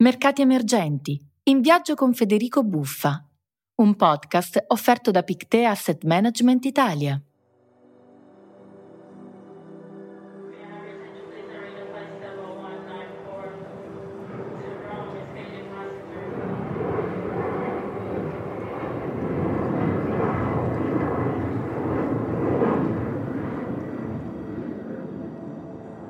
Mercati emergenti, in viaggio con Federico Buffa, un podcast offerto da Pictea Asset Management Italia.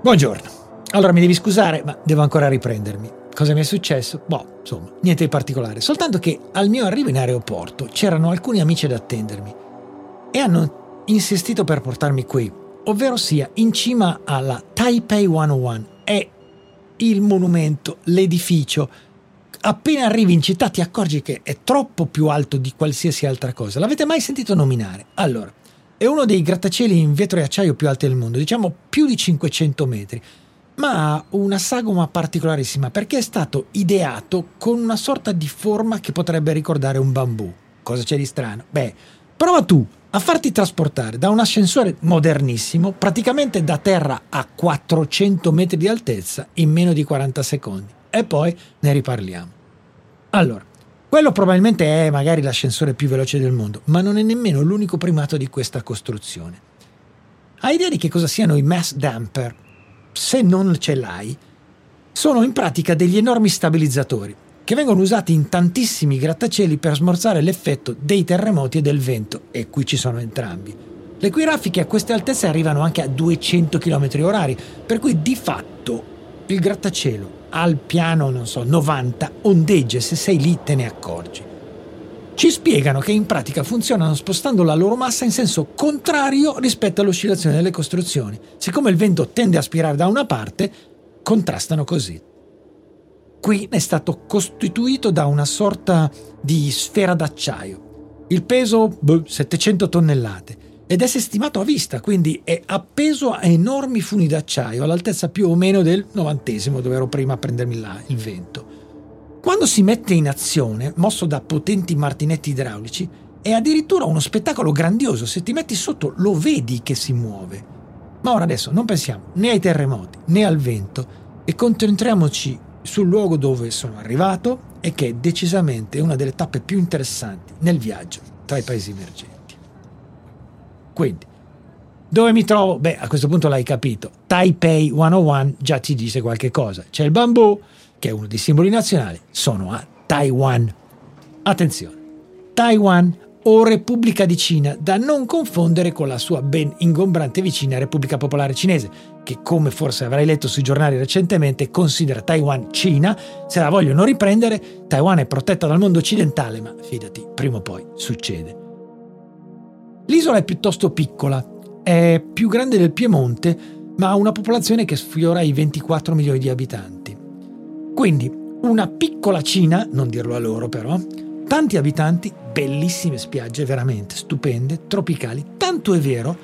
Buongiorno. Allora mi devi scusare, ma devo ancora riprendermi. Cosa mi è successo? Boh, insomma, niente di particolare. Soltanto che al mio arrivo in aeroporto c'erano alcuni amici ad attendermi e hanno insistito per portarmi qui, ovvero sia in cima alla Taipei 101. È il monumento, l'edificio. Appena arrivi in città ti accorgi che è troppo più alto di qualsiasi altra cosa. L'avete mai sentito nominare? Allora, è uno dei grattacieli in vetro e acciaio più alti del mondo, diciamo più di 500 metri ma ha una sagoma particolarissima perché è stato ideato con una sorta di forma che potrebbe ricordare un bambù. Cosa c'è di strano? Beh, prova tu a farti trasportare da un ascensore modernissimo, praticamente da terra a 400 metri di altezza, in meno di 40 secondi. E poi ne riparliamo. Allora, quello probabilmente è magari l'ascensore più veloce del mondo, ma non è nemmeno l'unico primato di questa costruzione. Hai idea di che cosa siano i mass damper? Se non ce l'hai, sono in pratica degli enormi stabilizzatori che vengono usati in tantissimi grattacieli per smorzare l'effetto dei terremoti e del vento, e qui ci sono entrambi. Le cui raffiche a queste altezze arrivano anche a 200 km orari, per cui di fatto il grattacielo al piano, non so, 90 ondeggia se sei lì te ne accorgi ci spiegano che in pratica funzionano spostando la loro massa in senso contrario rispetto all'oscillazione delle costruzioni. Siccome il vento tende a spirare da una parte, contrastano così. Qui è stato costituito da una sorta di sfera d'acciaio. Il peso, boh, 700 tonnellate, ed è stimato a vista, quindi è appeso a enormi funi d'acciaio all'altezza più o meno del novantesimo, dove ero prima a prendermi là il vento. Quando si mette in azione, mosso da potenti martinetti idraulici, è addirittura uno spettacolo grandioso. Se ti metti sotto lo vedi che si muove. Ma ora adesso non pensiamo né ai terremoti né al vento e concentriamoci sul luogo dove sono arrivato e che è decisamente una delle tappe più interessanti nel viaggio tra i paesi emergenti. Quindi, dove mi trovo? Beh, a questo punto l'hai capito. Taipei 101 già ti dice qualche cosa. C'è il bambù, che è uno dei simboli nazionali, sono a Taiwan. Attenzione, Taiwan o Repubblica di Cina, da non confondere con la sua ben ingombrante vicina Repubblica Popolare Cinese, che come forse avrai letto sui giornali recentemente considera Taiwan Cina, se la vogliono riprendere, Taiwan è protetta dal mondo occidentale, ma fidati, prima o poi succede. L'isola è piuttosto piccola, è più grande del Piemonte, ma ha una popolazione che sfiora i 24 milioni di abitanti. Quindi una piccola Cina, non dirlo a loro però, tanti abitanti, bellissime spiagge veramente stupende, tropicali, tanto è vero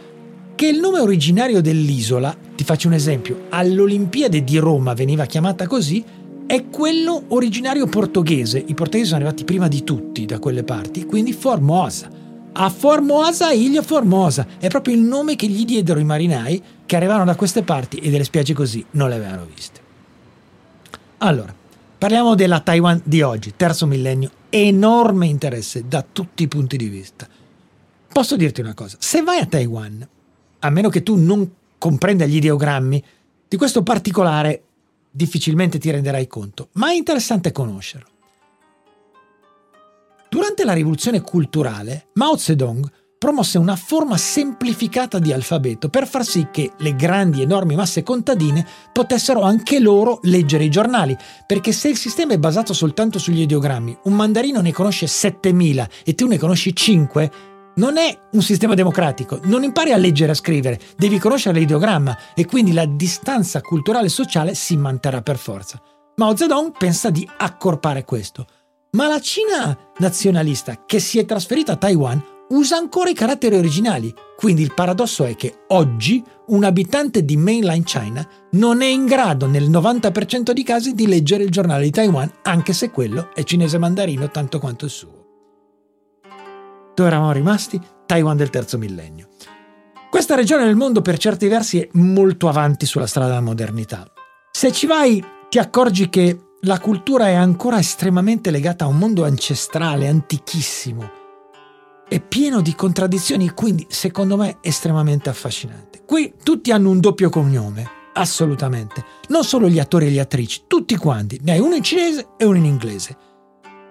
che il nome originario dell'isola, ti faccio un esempio, all'Olimpiade di Roma veniva chiamata così, è quello originario portoghese. I portoghesi sono arrivati prima di tutti da quelle parti, quindi Formosa. A Formosa, Ilha Formosa. È proprio il nome che gli diedero i marinai che arrivarono da queste parti e delle spiagge così non le avevano viste. Allora, parliamo della Taiwan di oggi, terzo millennio, enorme interesse da tutti i punti di vista. Posso dirti una cosa, se vai a Taiwan, a meno che tu non comprenda gli ideogrammi, di questo particolare difficilmente ti renderai conto, ma è interessante conoscerlo. Durante la rivoluzione culturale, Mao Zedong promosse una forma semplificata di alfabeto per far sì che le grandi enormi masse contadine potessero anche loro leggere i giornali, perché se il sistema è basato soltanto sugli ideogrammi, un mandarino ne conosce 7000 e tu ne conosci 5, non è un sistema democratico, non impari a leggere e a scrivere, devi conoscere l'ideogramma e quindi la distanza culturale e sociale si manterrà per forza. Mao Zedong pensa di accorpare questo. Ma la Cina nazionalista che si è trasferita a Taiwan usa ancora i caratteri originali, quindi il paradosso è che oggi un abitante di mainline China non è in grado nel 90% di casi di leggere il giornale di Taiwan, anche se quello è cinese mandarino tanto quanto il suo. Dove eravamo rimasti? Taiwan del terzo millennio. Questa regione del mondo per certi versi è molto avanti sulla strada della modernità. Se ci vai ti accorgi che la cultura è ancora estremamente legata a un mondo ancestrale, antichissimo. È pieno di contraddizioni, quindi secondo me estremamente affascinante. Qui tutti hanno un doppio cognome, assolutamente. Non solo gli attori e le attrici, tutti quanti. Ne hai uno in cinese e uno in inglese.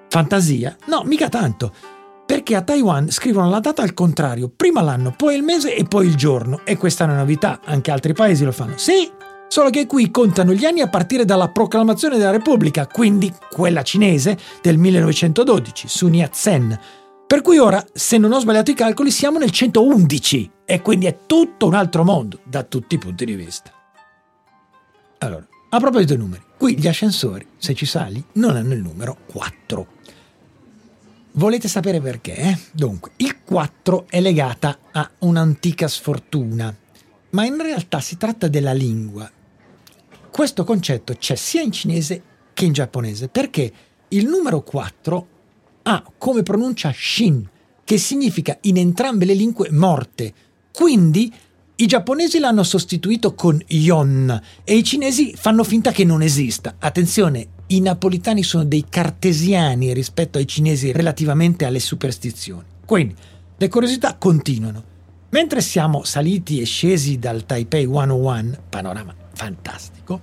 Fantasia? No, mica tanto. Perché a Taiwan scrivono la data al contrario, prima l'anno, poi il mese e poi il giorno. E questa è una novità, anche altri paesi lo fanno. Sì, solo che qui contano gli anni a partire dalla proclamazione della Repubblica, quindi quella cinese del 1912, Sun Yat-sen. Per cui ora, se non ho sbagliato i calcoli, siamo nel 111 e quindi è tutto un altro mondo da tutti i punti di vista. Allora, a proposito dei numeri, qui gli ascensori, se ci sali, non hanno il numero 4. Volete sapere perché? Eh? Dunque, il 4 è legata a un'antica sfortuna, ma in realtà si tratta della lingua. Questo concetto c'è sia in cinese che in giapponese, perché il numero 4 ha come pronuncia shin, che significa in entrambe le lingue morte. Quindi i giapponesi l'hanno sostituito con yon e i cinesi fanno finta che non esista. Attenzione, i napolitani sono dei cartesiani rispetto ai cinesi relativamente alle superstizioni. Quindi le curiosità continuano. Mentre siamo saliti e scesi dal Taipei 101, panorama fantastico,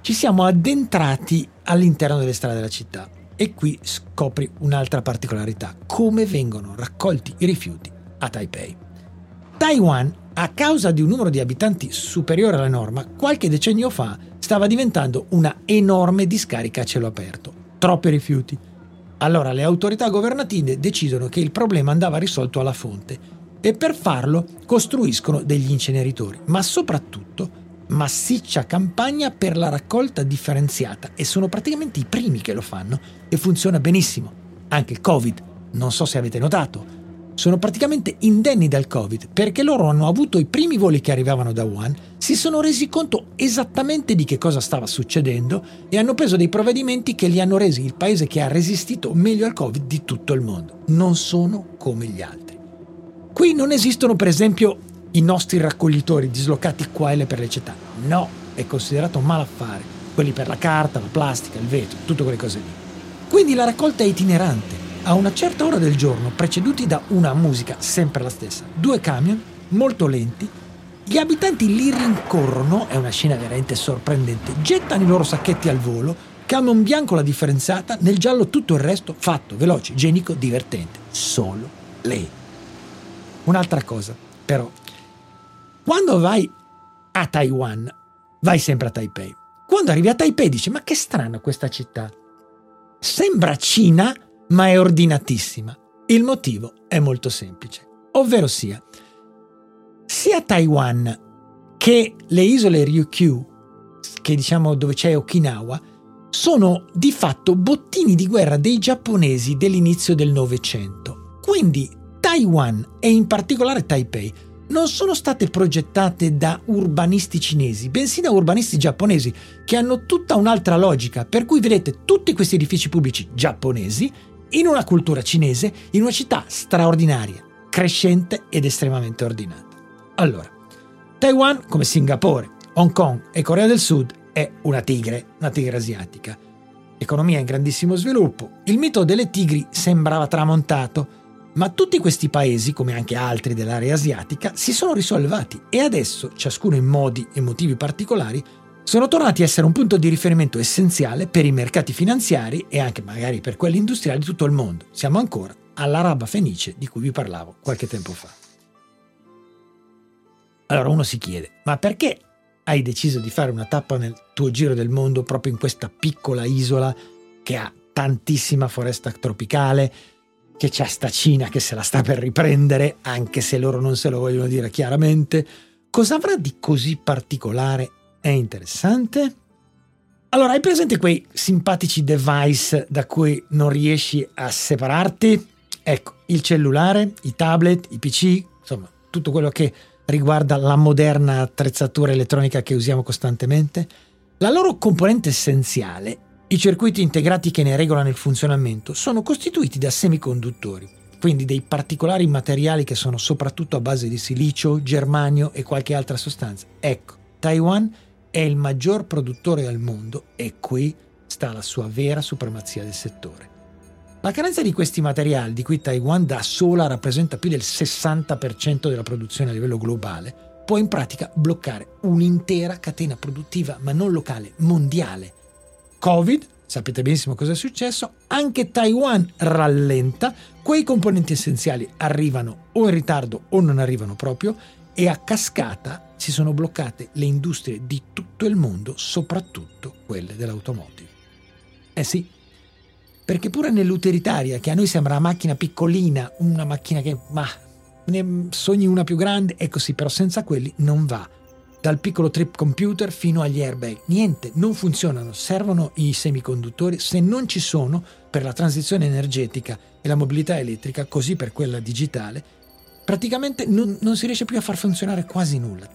ci siamo addentrati all'interno delle strade della città e qui scopri un'altra particolarità, come vengono raccolti i rifiuti a Taipei. Taiwan, a causa di un numero di abitanti superiore alla norma, qualche decennio fa stava diventando una enorme discarica a cielo aperto. Troppi rifiuti. Allora le autorità governative decidono che il problema andava risolto alla fonte e per farlo costruiscono degli inceneritori, ma soprattutto massiccia campagna per la raccolta differenziata e sono praticamente i primi che lo fanno e funziona benissimo. Anche il Covid, non so se avete notato, sono praticamente indenni dal Covid perché loro hanno avuto i primi voli che arrivavano da Wuhan, si sono resi conto esattamente di che cosa stava succedendo e hanno preso dei provvedimenti che li hanno resi il paese che ha resistito meglio al Covid di tutto il mondo. Non sono come gli altri. Qui non esistono per esempio i nostri raccoglitori dislocati qua e là per le città. No, è considerato un malaffare. Quelli per la carta, la plastica, il vetro, tutte quelle cose lì. Quindi la raccolta è itinerante a una certa ora del giorno, preceduti da una musica sempre la stessa, due camion molto lenti, gli abitanti li rincorrono, è una scena veramente sorprendente, gettano i loro sacchetti al volo, camion bianco la differenziata, nel giallo tutto il resto fatto, veloce, igienico, divertente. Solo lei. Un'altra cosa, però, quando vai a Taiwan, vai sempre a Taipei. Quando arrivi a Taipei dici, ma che strano questa città. Sembra Cina, ma è ordinatissima. Il motivo è molto semplice, ovvero sia, sia Taiwan che le isole Ryukyu, che diciamo dove c'è Okinawa, sono di fatto bottini di guerra dei giapponesi dell'inizio del Novecento. Quindi Taiwan e in particolare Taipei non sono state progettate da urbanisti cinesi, bensì da urbanisti giapponesi, che hanno tutta un'altra logica, per cui vedete tutti questi edifici pubblici giapponesi in una cultura cinese, in una città straordinaria, crescente ed estremamente ordinata. Allora, Taiwan, come Singapore, Hong Kong e Corea del Sud, è una tigre, una tigre asiatica. Economia in grandissimo sviluppo. Il mito delle tigri sembrava tramontato, ma tutti questi paesi, come anche altri dell'area asiatica, si sono risollevati e adesso, ciascuno in modi e motivi particolari, sono tornati a essere un punto di riferimento essenziale per i mercati finanziari e anche magari per quelli industriali di tutto il mondo. Siamo ancora all'Araba Fenice di cui vi parlavo qualche tempo fa. Allora uno si chiede, ma perché hai deciso di fare una tappa nel tuo giro del mondo proprio in questa piccola isola che ha tantissima foresta tropicale, che c'è sta Cina che se la sta per riprendere, anche se loro non se lo vogliono dire chiaramente? Cosa avrà di così particolare è interessante. Allora, hai presente quei simpatici device da cui non riesci a separarti? Ecco, il cellulare, i tablet, i PC, insomma, tutto quello che riguarda la moderna attrezzatura elettronica che usiamo costantemente. La loro componente essenziale, i circuiti integrati che ne regolano il funzionamento, sono costituiti da semiconduttori, quindi dei particolari materiali che sono soprattutto a base di silicio, germanio e qualche altra sostanza. Ecco, Taiwan è il maggior produttore al mondo e qui sta la sua vera supremazia del settore. La carenza di questi materiali, di cui Taiwan da sola rappresenta più del 60% della produzione a livello globale, può in pratica bloccare un'intera catena produttiva, ma non locale, mondiale. Covid, sapete benissimo cosa è successo, anche Taiwan rallenta, quei componenti essenziali arrivano o in ritardo o non arrivano proprio e a cascata si sono bloccate le industrie di tutto il mondo, soprattutto quelle dell'automotive. Eh sì, perché pure nell'utilitaria, che a noi sembra una macchina piccolina, una macchina che, ma, ne sogni una più grande, ecco sì, però senza quelli non va. Dal piccolo trip computer fino agli airbag, niente, non funzionano, servono i semiconduttori, se non ci sono per la transizione energetica e la mobilità elettrica, così per quella digitale, praticamente non, non si riesce più a far funzionare quasi nulla.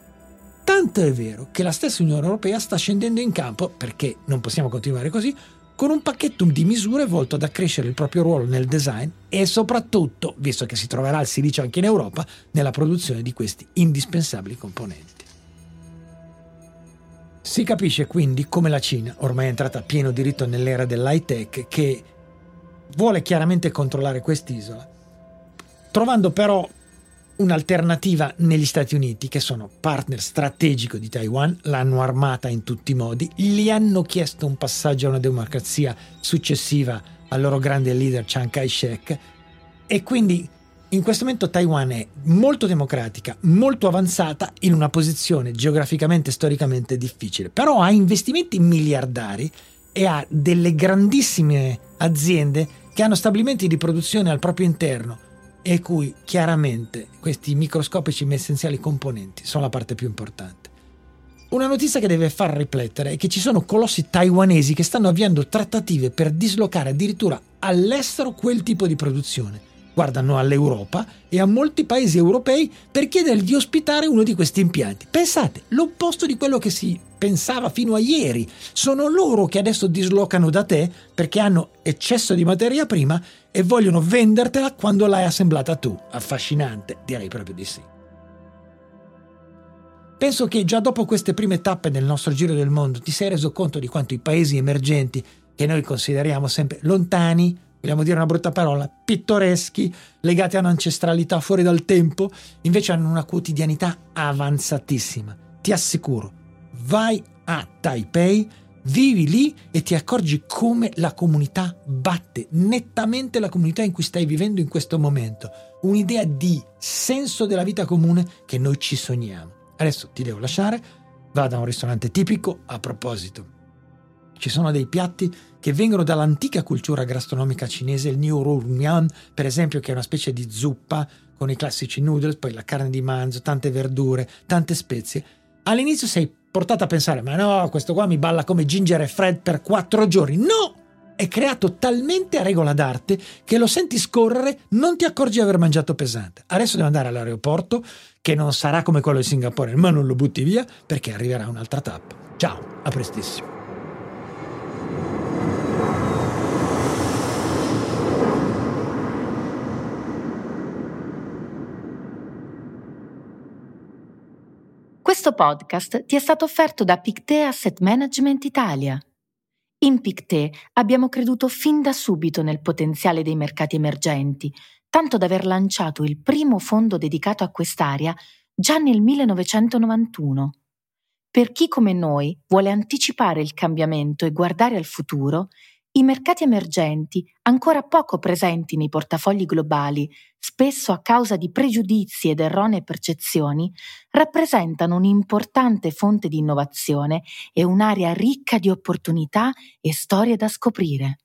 Tanto è vero che la stessa Unione Europea sta scendendo in campo, perché non possiamo continuare così, con un pacchetto di misure volto ad accrescere il proprio ruolo nel design e soprattutto, visto che si troverà il silicio anche in Europa, nella produzione di questi indispensabili componenti. Si capisce quindi come la Cina, ormai entrata a pieno diritto nell'era dell'high tech, che vuole chiaramente controllare quest'isola, trovando però un'alternativa negli Stati Uniti, che sono partner strategico di Taiwan, l'hanno armata in tutti i modi, gli hanno chiesto un passaggio a una democrazia successiva al loro grande leader Chiang Kai-shek e quindi in questo momento Taiwan è molto democratica, molto avanzata in una posizione geograficamente e storicamente difficile, però ha investimenti miliardari e ha delle grandissime aziende che hanno stabilimenti di produzione al proprio interno e cui chiaramente questi microscopici ma essenziali componenti sono la parte più importante. Una notizia che deve far riflettere è che ci sono colossi taiwanesi che stanno avviando trattative per dislocare addirittura all'estero quel tipo di produzione. Guardano all'Europa e a molti paesi europei per chiedere di ospitare uno di questi impianti. Pensate, l'opposto di quello che si pensava fino a ieri. Sono loro che adesso dislocano da te perché hanno eccesso di materia prima e vogliono vendertela quando l'hai assemblata tu. Affascinante, direi proprio di sì. Penso che già dopo queste prime tappe del nostro giro del mondo ti sei reso conto di quanto i paesi emergenti, che noi consideriamo sempre lontani, vogliamo dire una brutta parola, pittoreschi, legati a un'ancestralità fuori dal tempo, invece hanno una quotidianità avanzatissima. Ti assicuro, vai a Taipei Vivi lì e ti accorgi come la comunità batte nettamente la comunità in cui stai vivendo in questo momento. Un'idea di senso della vita comune che noi ci sogniamo. Adesso ti devo lasciare, vado a un ristorante tipico. A proposito, ci sono dei piatti che vengono dall'antica cultura gastronomica cinese, il Niu Ru Mian, per esempio, che è una specie di zuppa con i classici noodles, poi la carne di manzo, tante verdure, tante spezie. All'inizio sei portato a pensare, ma no, questo qua mi balla come Ginger e Fred per quattro giorni. No! È creato talmente a regola d'arte che lo senti scorrere, non ti accorgi di aver mangiato pesante. Adesso devo andare all'aeroporto, che non sarà come quello di Singapore, ma non lo butti via perché arriverà un'altra tappa. Ciao, a prestissimo. Questo podcast ti è stato offerto da Pictet Asset Management Italia. In Pictet abbiamo creduto fin da subito nel potenziale dei mercati emergenti, tanto da aver lanciato il primo fondo dedicato a quest'area già nel 1991. Per chi come noi vuole anticipare il cambiamento e guardare al futuro, i mercati emergenti, ancora poco presenti nei portafogli globali, spesso a causa di pregiudizi ed erronee percezioni, rappresentano un'importante fonte di innovazione e un'area ricca di opportunità e storie da scoprire.